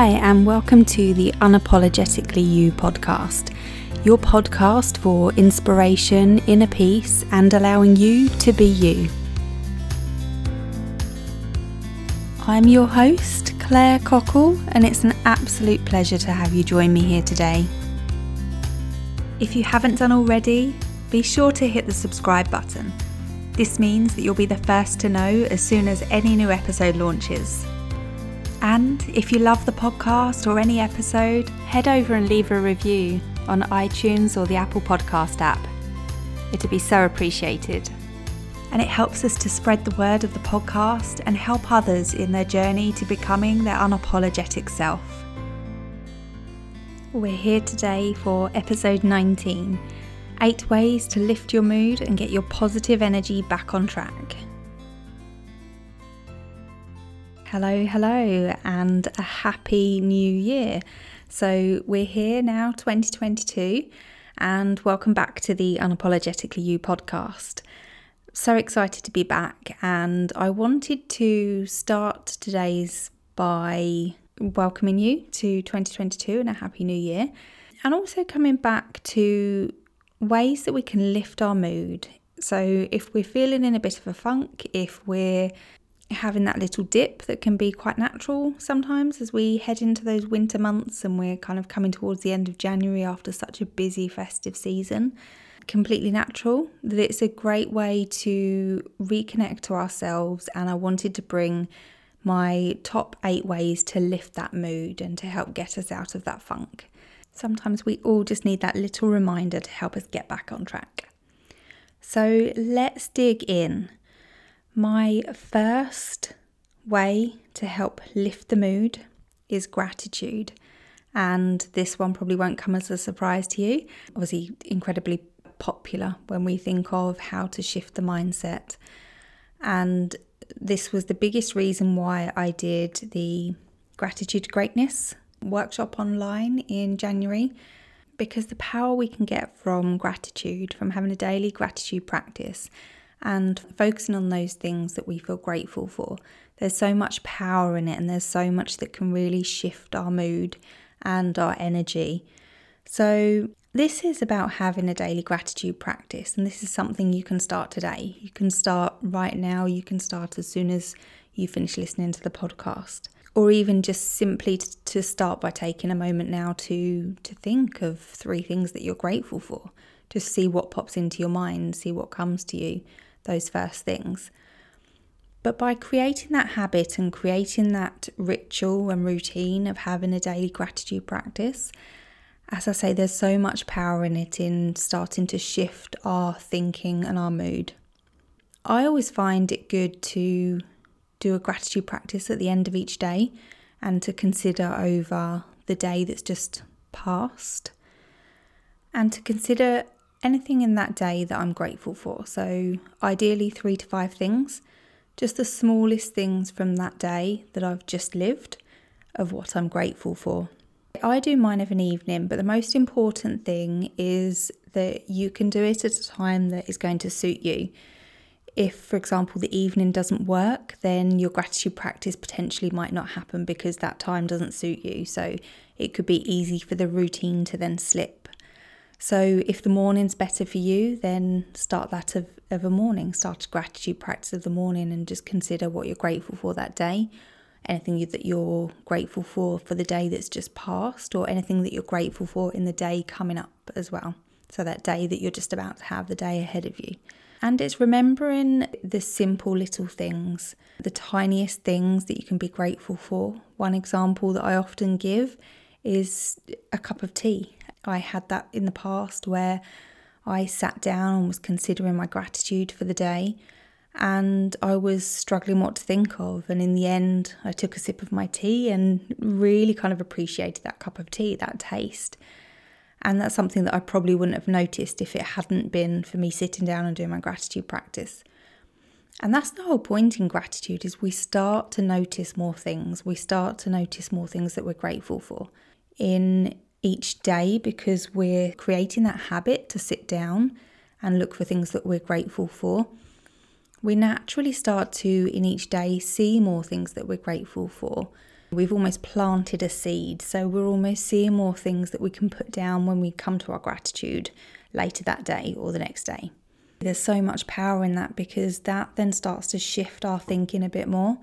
Hi, and welcome to the Unapologetically You podcast, your podcast for inspiration, inner peace, and allowing you to be you. I'm your host, Claire Cockle, and it's an absolute pleasure to have you join me here today. If you haven't done already, be sure to hit the subscribe button. This means that you'll be the first to know as soon as any new episode launches. And if you love the podcast or any episode, head over and leave a review on iTunes or the Apple Podcast app. It'd be so appreciated. And it helps us to spread the word of the podcast and help others in their journey to becoming their unapologetic self. We're here today for episode 19 Eight Ways to Lift Your Mood and Get Your Positive Energy Back on Track. Hello, hello, and a happy new year. So, we're here now, 2022, and welcome back to the Unapologetically You podcast. So excited to be back, and I wanted to start today's by welcoming you to 2022 and a happy new year, and also coming back to ways that we can lift our mood. So, if we're feeling in a bit of a funk, if we're having that little dip that can be quite natural sometimes as we head into those winter months and we're kind of coming towards the end of January after such a busy festive season. Completely natural, that it's a great way to reconnect to ourselves. And I wanted to bring my top eight ways to lift that mood and to help get us out of that funk. Sometimes we all just need that little reminder to help us get back on track. So let's dig in. My first way to help lift the mood is gratitude. And this one probably won't come as a surprise to you. Obviously, incredibly popular when we think of how to shift the mindset. And this was the biggest reason why I did the Gratitude Greatness workshop online in January because the power we can get from gratitude, from having a daily gratitude practice, and focusing on those things that we feel grateful for. There's so much power in it, and there's so much that can really shift our mood and our energy. So, this is about having a daily gratitude practice, and this is something you can start today. You can start right now, you can start as soon as you finish listening to the podcast. Or even just simply to start by taking a moment now to to think of three things that you're grateful for. Just see what pops into your mind, see what comes to you, those first things. But by creating that habit and creating that ritual and routine of having a daily gratitude practice, as I say, there's so much power in it in starting to shift our thinking and our mood. I always find it good to do a gratitude practice at the end of each day and to consider over the day that's just passed and to consider anything in that day that I'm grateful for. So, ideally, three to five things, just the smallest things from that day that I've just lived of what I'm grateful for. I do mine of an evening, but the most important thing is that you can do it at a time that is going to suit you. If, for example, the evening doesn't work, then your gratitude practice potentially might not happen because that time doesn't suit you. So it could be easy for the routine to then slip. So if the morning's better for you, then start that of, of a morning. Start a gratitude practice of the morning and just consider what you're grateful for that day. Anything that you're grateful for for the day that's just passed, or anything that you're grateful for in the day coming up as well. So that day that you're just about to have, the day ahead of you. And it's remembering the simple little things, the tiniest things that you can be grateful for. One example that I often give is a cup of tea. I had that in the past where I sat down and was considering my gratitude for the day and I was struggling what to think of. And in the end, I took a sip of my tea and really kind of appreciated that cup of tea, that taste. And that's something that I probably wouldn't have noticed if it hadn't been for me sitting down and doing my gratitude practice. And that's the whole point in gratitude is we start to notice more things. We start to notice more things that we're grateful for. In each day because we're creating that habit to sit down and look for things that we're grateful for, we naturally start to, in each day, see more things that we're grateful for. We've almost planted a seed, so we're almost seeing more things that we can put down when we come to our gratitude later that day or the next day. There's so much power in that because that then starts to shift our thinking a bit more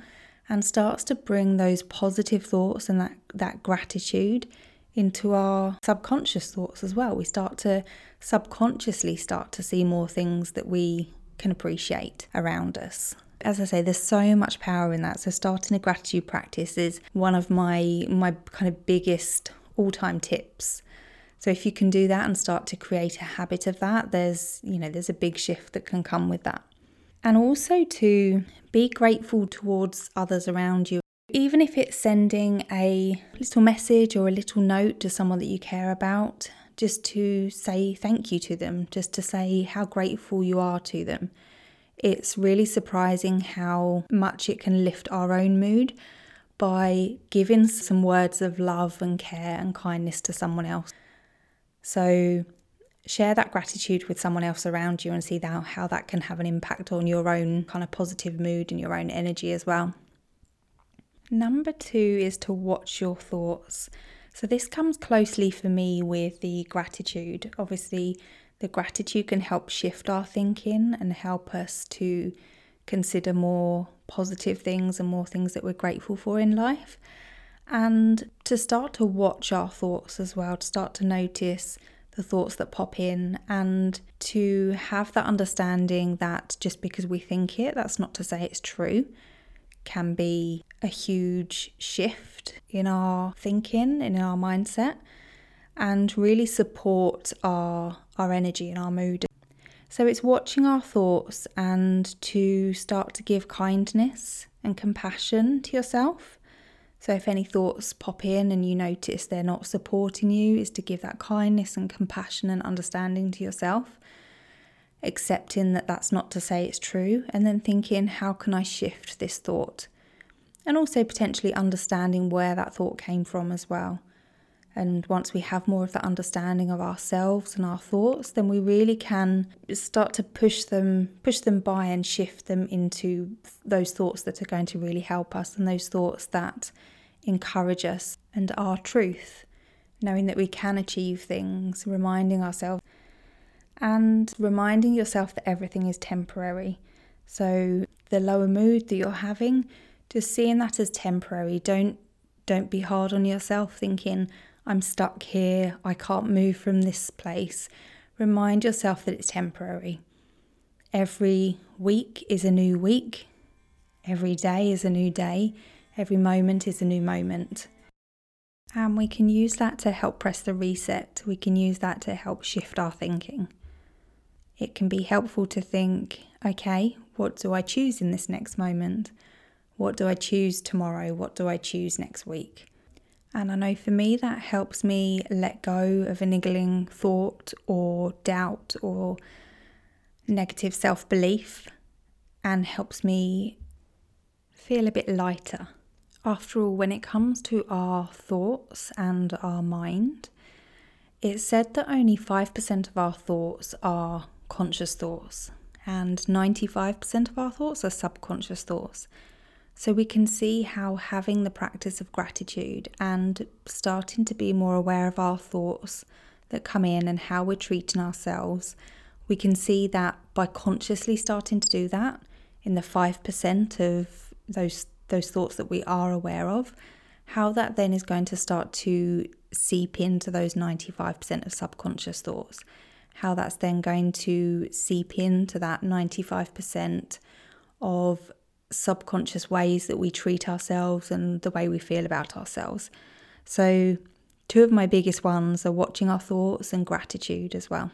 and starts to bring those positive thoughts and that, that gratitude into our subconscious thoughts as well. We start to subconsciously start to see more things that we can appreciate around us. As I say, there's so much power in that. So starting a gratitude practice is one of my my kind of biggest all-time tips. So if you can do that and start to create a habit of that, there's, you know, there's a big shift that can come with that. And also to be grateful towards others around you even if it's sending a little message or a little note to someone that you care about, just to say thank you to them, just to say how grateful you are to them. It's really surprising how much it can lift our own mood by giving some words of love and care and kindness to someone else. So, share that gratitude with someone else around you and see how, that can have an impact on your own kind of positive mood and your own energy as well. Number two is to watch your thoughts. So, this comes closely for me with the gratitude. Obviously, the gratitude can help shift our thinking and help us to consider more positive things and more things that we're grateful for in life. And to start to watch our thoughts as well, to start to notice the thoughts that pop in and to have that understanding that just because we think it, that's not to say it's true can be a huge shift in our thinking and in our mindset and really support our our energy and our mood. So it's watching our thoughts and to start to give kindness and compassion to yourself. So if any thoughts pop in and you notice they're not supporting you, is to give that kindness and compassion and understanding to yourself accepting that that's not to say it's true, and then thinking, how can I shift this thought? And also potentially understanding where that thought came from as well. And once we have more of that understanding of ourselves and our thoughts, then we really can start to push them, push them by and shift them into those thoughts that are going to really help us and those thoughts that encourage us and our truth. Knowing that we can achieve things, reminding ourselves and reminding yourself that everything is temporary. So the lower mood that you're having, just seeing that as temporary. Don't don't be hard on yourself thinking I'm stuck here, I can't move from this place. Remind yourself that it's temporary. Every week is a new week. Every day is a new day. Every moment is a new moment. And we can use that to help press the reset. We can use that to help shift our thinking it can be helpful to think okay, what do I choose in this next moment? What do I choose tomorrow? What do I choose next week? And I know for me that helps me let go of a niggling thought or doubt or negative self belief and helps me feel a bit lighter. After all, when it comes to our thoughts and our mind, it's said that only 5% of our thoughts are conscious thoughts, and 95% of our thoughts are subconscious thoughts. So we can see how having the practice of gratitude and starting to be more aware of our thoughts that come in and how we're treating ourselves, we can see that by consciously starting to do that in the 5% of those those thoughts that we are aware of, how that then is going to start to seep into those 95% of subconscious thoughts how that's then going to seep into that 95% of subconscious ways that we treat ourselves and the way we feel about ourselves. So, two of my biggest ones are watching our thoughts and gratitude as well.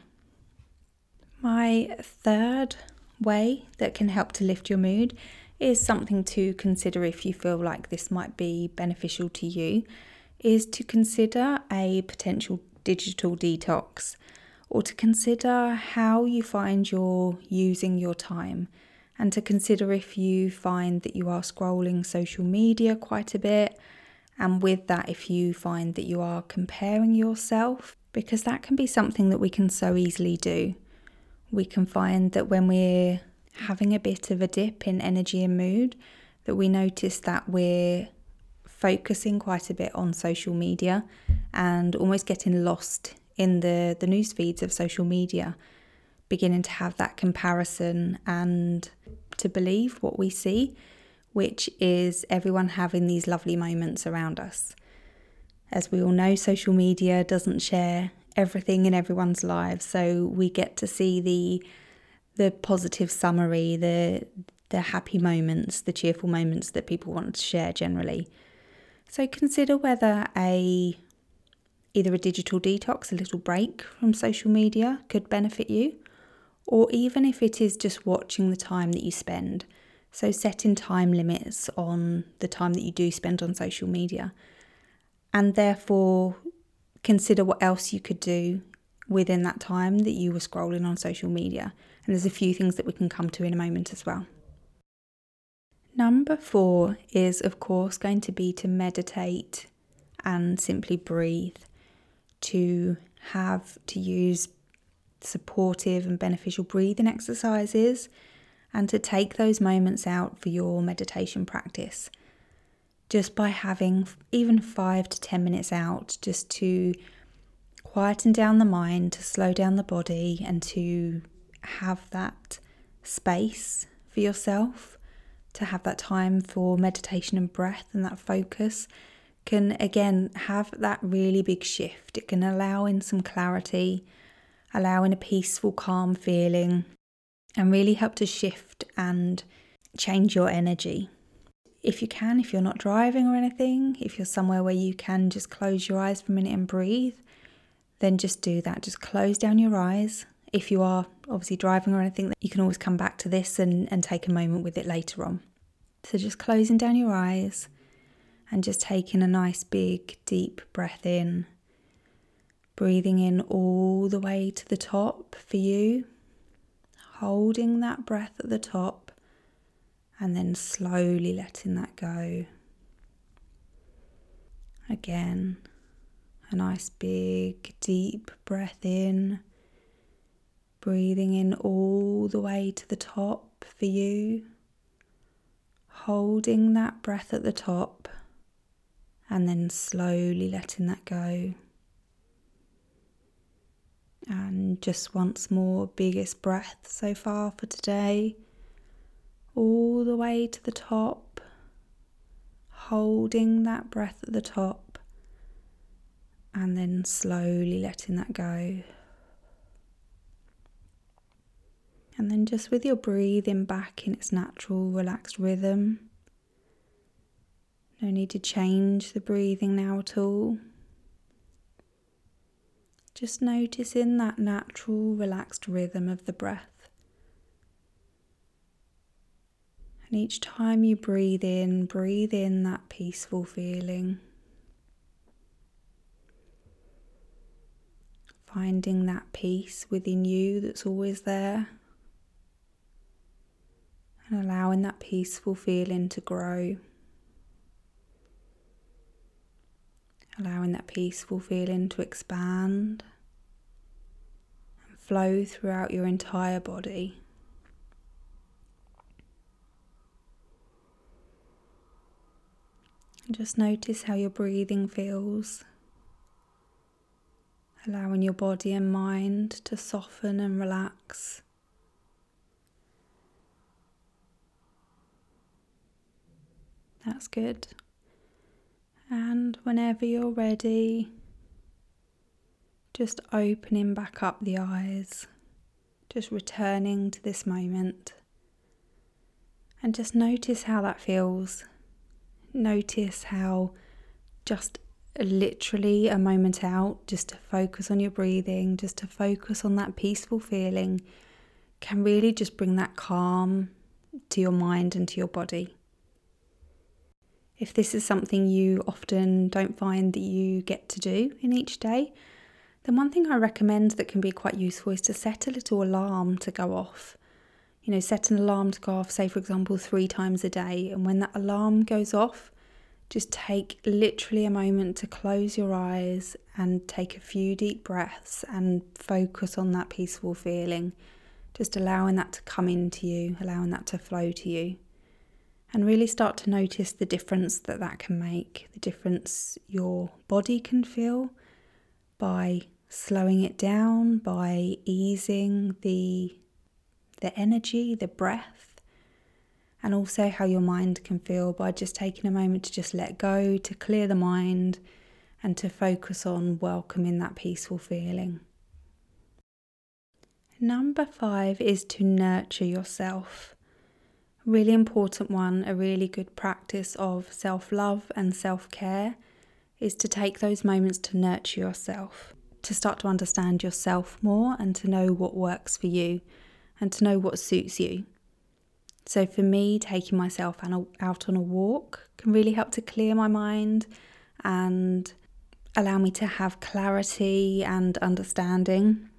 My third way that can help to lift your mood is something to consider if you feel like this might be beneficial to you is to consider a potential digital detox or to consider how you find you're using your time and to consider if you find that you are scrolling social media quite a bit and with that if you find that you are comparing yourself because that can be something that we can so easily do. We can find that when we're having a bit of a dip in energy and mood that we notice that we're focusing quite a bit on social media and almost getting lost in the, the news feeds of social media, beginning to have that comparison and to believe what we see, which is everyone having these lovely moments around us. As we all know, social media doesn't share everything in everyone's lives, so we get to see the the positive summary, the the happy moments, the cheerful moments that people want to share generally. So consider whether a either a digital detox, a little break from social media could benefit you, or even if it is just watching the time that you spend. So setting time limits on the time that you do spend on social media. And therefore consider what else you could do within that time that you were scrolling on social media. And there's a few things that we can come to in a moment as well. Number four is, of course, going to be to meditate and simply breathe, to have to use supportive and beneficial breathing exercises, and to take those moments out for your meditation practice. Just by having even five to 10 minutes out, just to quieten down the mind, to slow down the body, and to have that space for yourself to have that time for meditation and breath and that focus can again have that really big shift. It can allow in some clarity, allow in a peaceful, calm feeling, and really help to shift and change your energy. If you can, if you're not driving or anything, if you're somewhere where you can just close your eyes for a minute and breathe, then just do that. Just close down your eyes. If you are obviously driving or anything, you can always come back to this and, and take a moment with it later on. So just closing down your eyes and just taking a nice big deep breath in. Breathing in all the way to the top for you. Holding that breath at the top and then slowly letting that go. Again, a nice big deep breath in breathing in all the way to the top for you, holding that breath at the top, and then slowly letting that go. And just once more, biggest breath so far for today, all the way to the top, holding that breath at the top, and then slowly letting that go. And then just with your breathing back in its natural, relaxed rhythm. No need to change the breathing now at all. Just noticing that natural, relaxed rhythm of the breath. And each time you breathe in, breathe in that peaceful feeling. Finding that peace within you that's always there and allowing that peaceful feeling to grow. Allowing that peaceful feeling to expand and flow throughout your entire body. Just notice how your breathing feels, allowing your body and mind to soften and relax. That's good. And whenever you're ready, just opening back up the eyes, just returning to this moment. And just notice how that feels. Notice how just literally a moment out, just to focus on your breathing, just to focus on that peaceful feeling, can really just bring that calm to your mind and to your body. If this is something you often don't find that you get to do in each day, then one thing I recommend that can be quite useful is to set a little alarm to go off. You know, set an alarm to go off, say, for example, three times a day. And when that alarm goes off, just take literally a moment to close your eyes and take a few deep breaths and focus on that peaceful feeling. Just allowing that to come into you, allowing that to flow to you and really start to notice the difference that that can make, the difference your body can feel by slowing it down, by easing the the energy, the breath, and also how your mind can feel by just taking a moment to just let go, to clear the mind, and to focus on welcoming that peaceful feeling. Number five is to nurture yourself. Really important one, a really good practice of self love and self care is to take those moments to nurture yourself, to start to understand yourself more and to know what works for you and to know what suits you. So, for me, taking myself out on a walk can really help to clear my mind and allow me to have clarity and understanding.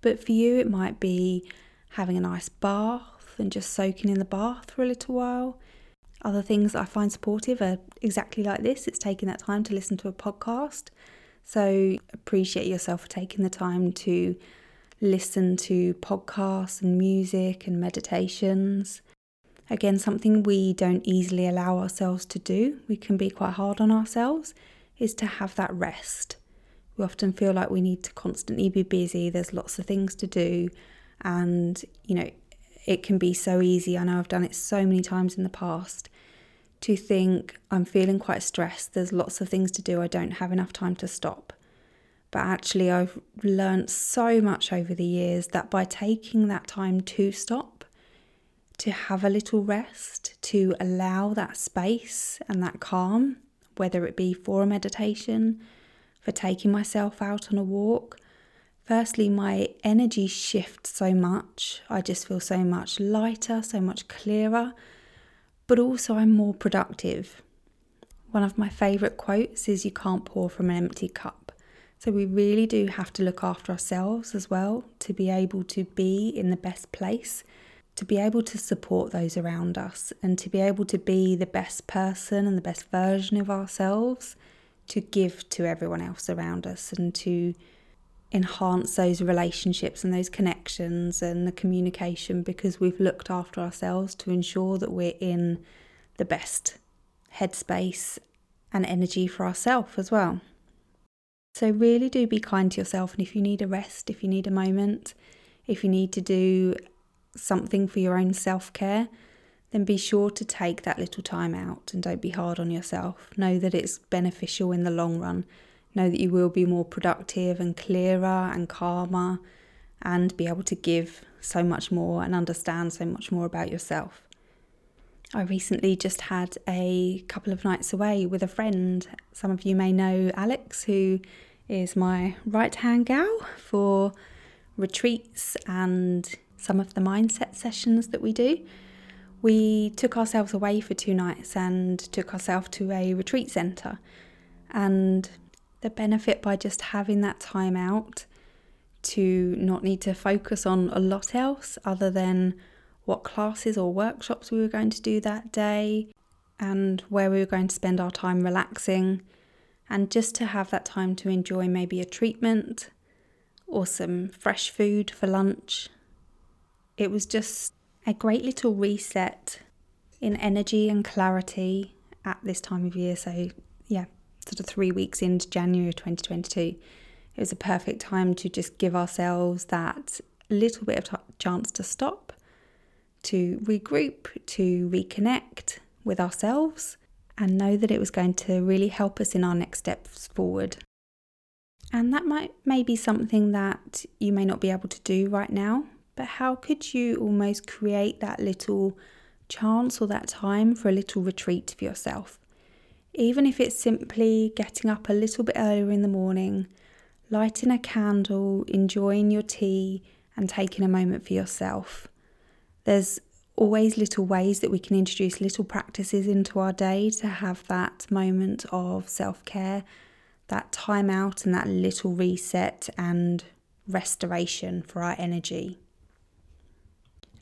But for you, it might be having a nice bath and just soaking in the bath for a little while. Other things I find supportive are exactly like this it's taking that time to listen to a podcast. So appreciate yourself for taking the time to listen to podcasts and music and meditations. Again, something we don't easily allow ourselves to do, we can be quite hard on ourselves, is to have that rest. We often feel like we need to constantly be busy, there's lots of things to do, and you know, it can be so easy. I know I've done it so many times in the past to think I'm feeling quite stressed, there's lots of things to do, I don't have enough time to stop. But actually, I've learned so much over the years that by taking that time to stop, to have a little rest, to allow that space and that calm, whether it be for a meditation, for taking myself out on a walk, Firstly, my energy shifts so much. I just feel so much lighter, so much clearer, but also I'm more productive. One of my favourite quotes is You can't pour from an empty cup. So we really do have to look after ourselves as well to be able to be in the best place, to be able to support those around us, and to be able to be the best person and the best version of ourselves to give to everyone else around us and to enhance those relationships and those connections and the communication because we've looked after ourselves to ensure that we're in the best headspace and energy for ourselves as well. So, really do be kind to yourself. And if you need a rest, if you need a moment, if you need to do something for your own self care, then be sure to take that little time out and don't be hard on yourself. Know that it's beneficial in the long run know that you will be more productive and clearer and calmer and be able to give so much more and understand so much more about yourself. I recently just had a couple of nights away with a friend. Some of you may know Alex, who is my right hand gal for retreats and some of the mindset sessions that we do. We took ourselves away for two nights and took ourselves to a retreat centre. And the benefit by just having that time out to not need to focus on a lot else other than what classes or workshops we were going to do that day and where we were going to spend our time relaxing, and just to have that time to enjoy maybe a treatment or some fresh food for lunch. It was just a great little reset in energy and clarity at this time of year. So, sort of three weeks into January 2022, it was a perfect time to just give ourselves that little bit of t- chance to stop, to regroup, to reconnect with ourselves, and know that it was going to really help us in our next steps forward. And that might may be something that you may not be able to do right now, but how could you almost create that little chance or that time for a little retreat for yourself? Even if it's simply getting up a little bit earlier in the morning, lighting a candle, enjoying your tea, and taking a moment for yourself. There's always little ways that we can introduce little practices into our day to have that moment of self care, that time out, and that little reset and restoration for our energy.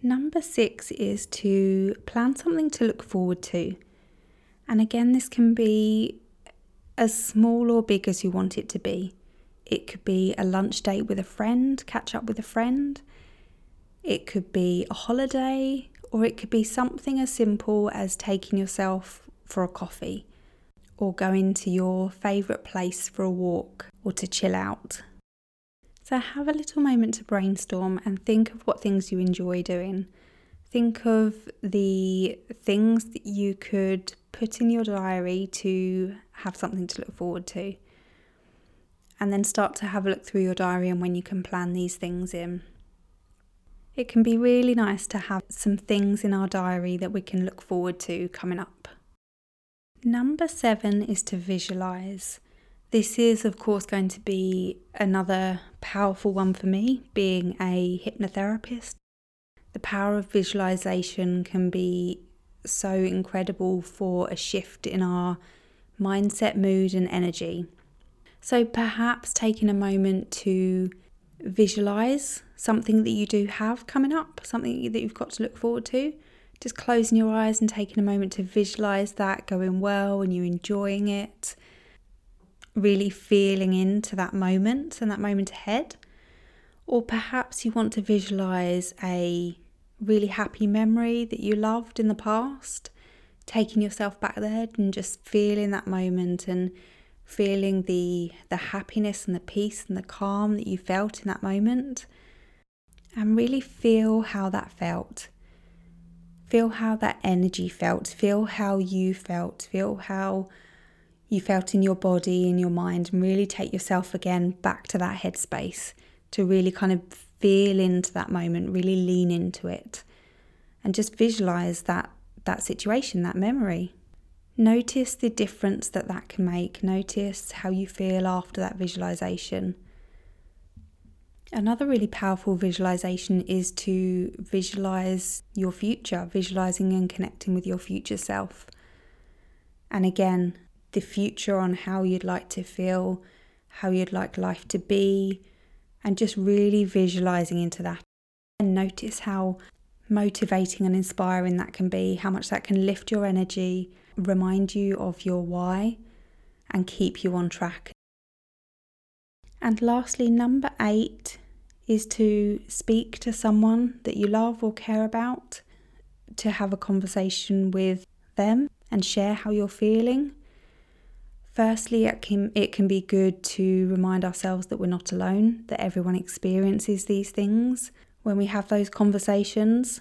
Number six is to plan something to look forward to. And again, this can be as small or big as you want it to be. It could be a lunch date with a friend, catch up with a friend. It could be a holiday or it could be something as simple as taking yourself for a coffee or going to your favourite place for a walk or to chill out. So have a little moment to brainstorm and think of what things you enjoy doing. Think of the things that you could put in your diary to have something to look forward to. And then start to have a look through your diary and when you can plan these things in. It can be really nice to have some things in our diary that we can look forward to coming up. Number seven is to visualize. This is, of course, going to be another powerful one for me, being a hypnotherapist. The power of visualization can be so incredible for a shift in our mindset, mood, and energy. So perhaps taking a moment to visualize something that you do have coming up, something that you've got to look forward to just closing your eyes and taking a moment to visualize that going well and you enjoying it, really feeling into that moment and that moment ahead. Or perhaps you want to visualize a really happy memory that you loved in the past, taking yourself back there and just feeling that moment and feeling the the happiness and the peace and the calm that you felt in that moment and really feel how that felt Feel how that energy felt. Feel how you felt. Feel how you felt in your body, in your mind, and really take yourself again back to that headspace to really kind of feel into that moment, really lean into it, and just visualize that that situation, that memory. Notice the difference that that can make. Notice how you feel after that visualization. Another really powerful visualization is to visualize your future, visualizing and connecting with your future self. And again, the future on how you'd like to feel, how you'd like life to be, and just really visualizing into that. And notice how motivating and inspiring that can be, how much that can lift your energy, remind you of your why, and keep you on track. And lastly, number eight is to speak to someone that you love or care about, to have a conversation with them and share how you're feeling. Firstly, it can, it can be good to remind ourselves that we're not alone, that everyone experiences these things. When we have those conversations,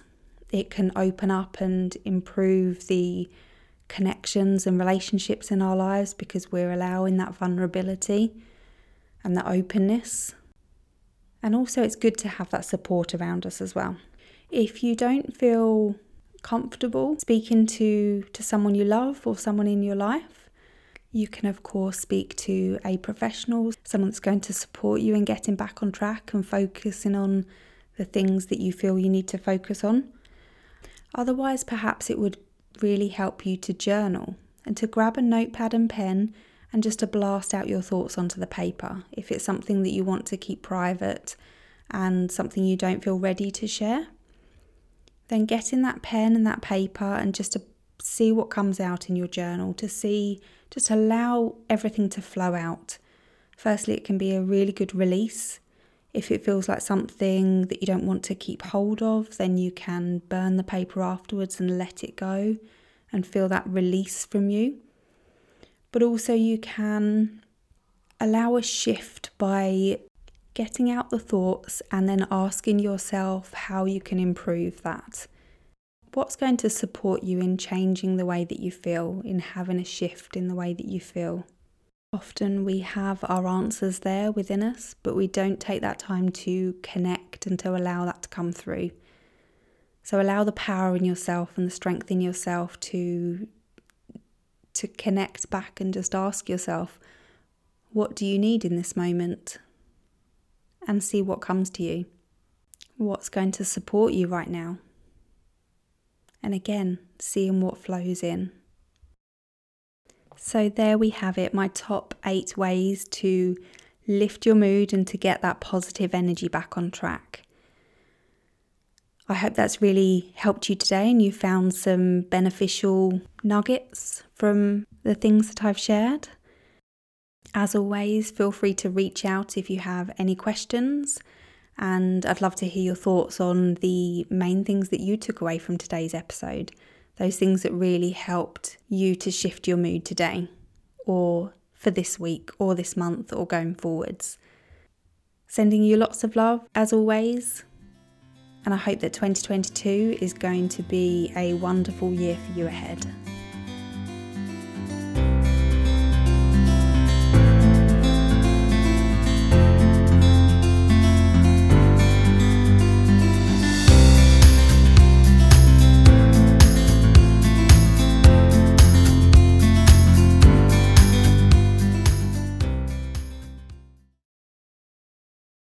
it can open up and improve the connections and relationships in our lives because we're allowing that vulnerability and that openness. And also, it's good to have that support around us as well. If you don't feel comfortable speaking to, to someone you love or someone in your life, you can, of course, speak to a professional, someone that's going to support you in getting back on track and focusing on the things that you feel you need to focus on. Otherwise, perhaps it would really help you to journal and to grab a notepad and pen and just to blast out your thoughts onto the paper. If it's something that you want to keep private and something you don't feel ready to share, then get in that pen and that paper and just to see what comes out in your journal, to see, just allow everything to flow out. Firstly, it can be a really good release. If it feels like something that you don't want to keep hold of, then you can burn the paper afterwards and let it go and feel that release from you but also you can allow a shift by getting out the thoughts and then asking yourself how you can improve that. What's going to support you in changing the way that you feel, in having a shift in the way that you feel? Often we have our answers there within us, but we don't take that time to connect and to allow that to come through. So allow the power in yourself and the strength in yourself to to connect back and just ask yourself, what do you need in this moment? And see what comes to you. What's going to support you right now? And again, seeing what flows in. So, there we have it my top eight ways to lift your mood and to get that positive energy back on track. I hope that's really helped you today and you found some beneficial nuggets from the things that I've shared. As always, feel free to reach out if you have any questions And I'd love to hear your thoughts on the main things that you took away from today's episode, those things that really helped you to shift your mood today, or for this week, or this month, or going forwards. Sending you lots of love as always. And I hope that 2022 is going to be a wonderful year for you ahead.